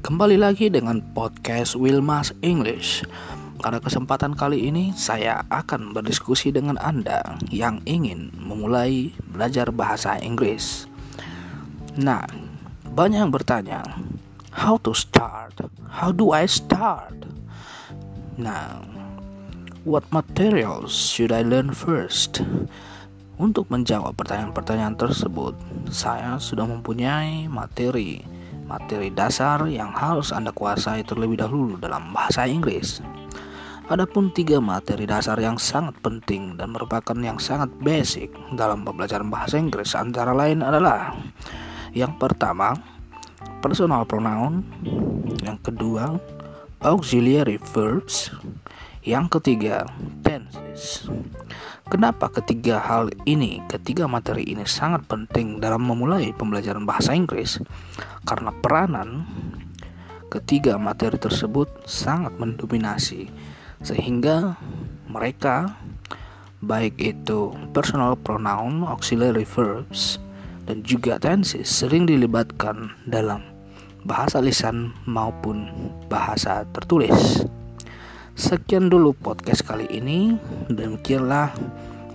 Kembali lagi dengan podcast Wilmas English. Pada kesempatan kali ini saya akan berdiskusi dengan Anda yang ingin memulai belajar bahasa Inggris. Nah, banyak yang bertanya, how to start? How do I start? Nah, what materials should I learn first? Untuk menjawab pertanyaan-pertanyaan tersebut, saya sudah mempunyai materi materi dasar yang harus Anda kuasai terlebih dahulu dalam bahasa Inggris. Adapun tiga materi dasar yang sangat penting dan merupakan yang sangat basic dalam pembelajaran bahasa Inggris antara lain adalah yang pertama personal pronoun, yang kedua auxiliary verbs, yang ketiga tenses. Kenapa ketiga hal ini, ketiga materi ini sangat penting dalam memulai pembelajaran bahasa Inggris? Karena peranan ketiga materi tersebut sangat mendominasi sehingga mereka baik itu personal pronoun, auxiliary verbs, dan juga tenses sering dilibatkan dalam bahasa lisan maupun bahasa tertulis. Sekian dulu podcast kali ini. Demikianlah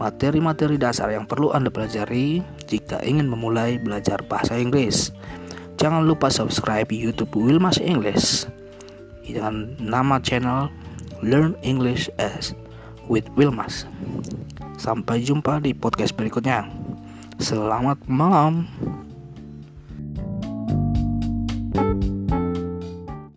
materi-materi dasar yang perlu Anda pelajari jika ingin memulai belajar bahasa Inggris. Jangan lupa subscribe YouTube Wilmas English dengan nama channel Learn English as with Wilmas. Sampai jumpa di podcast berikutnya. Selamat malam.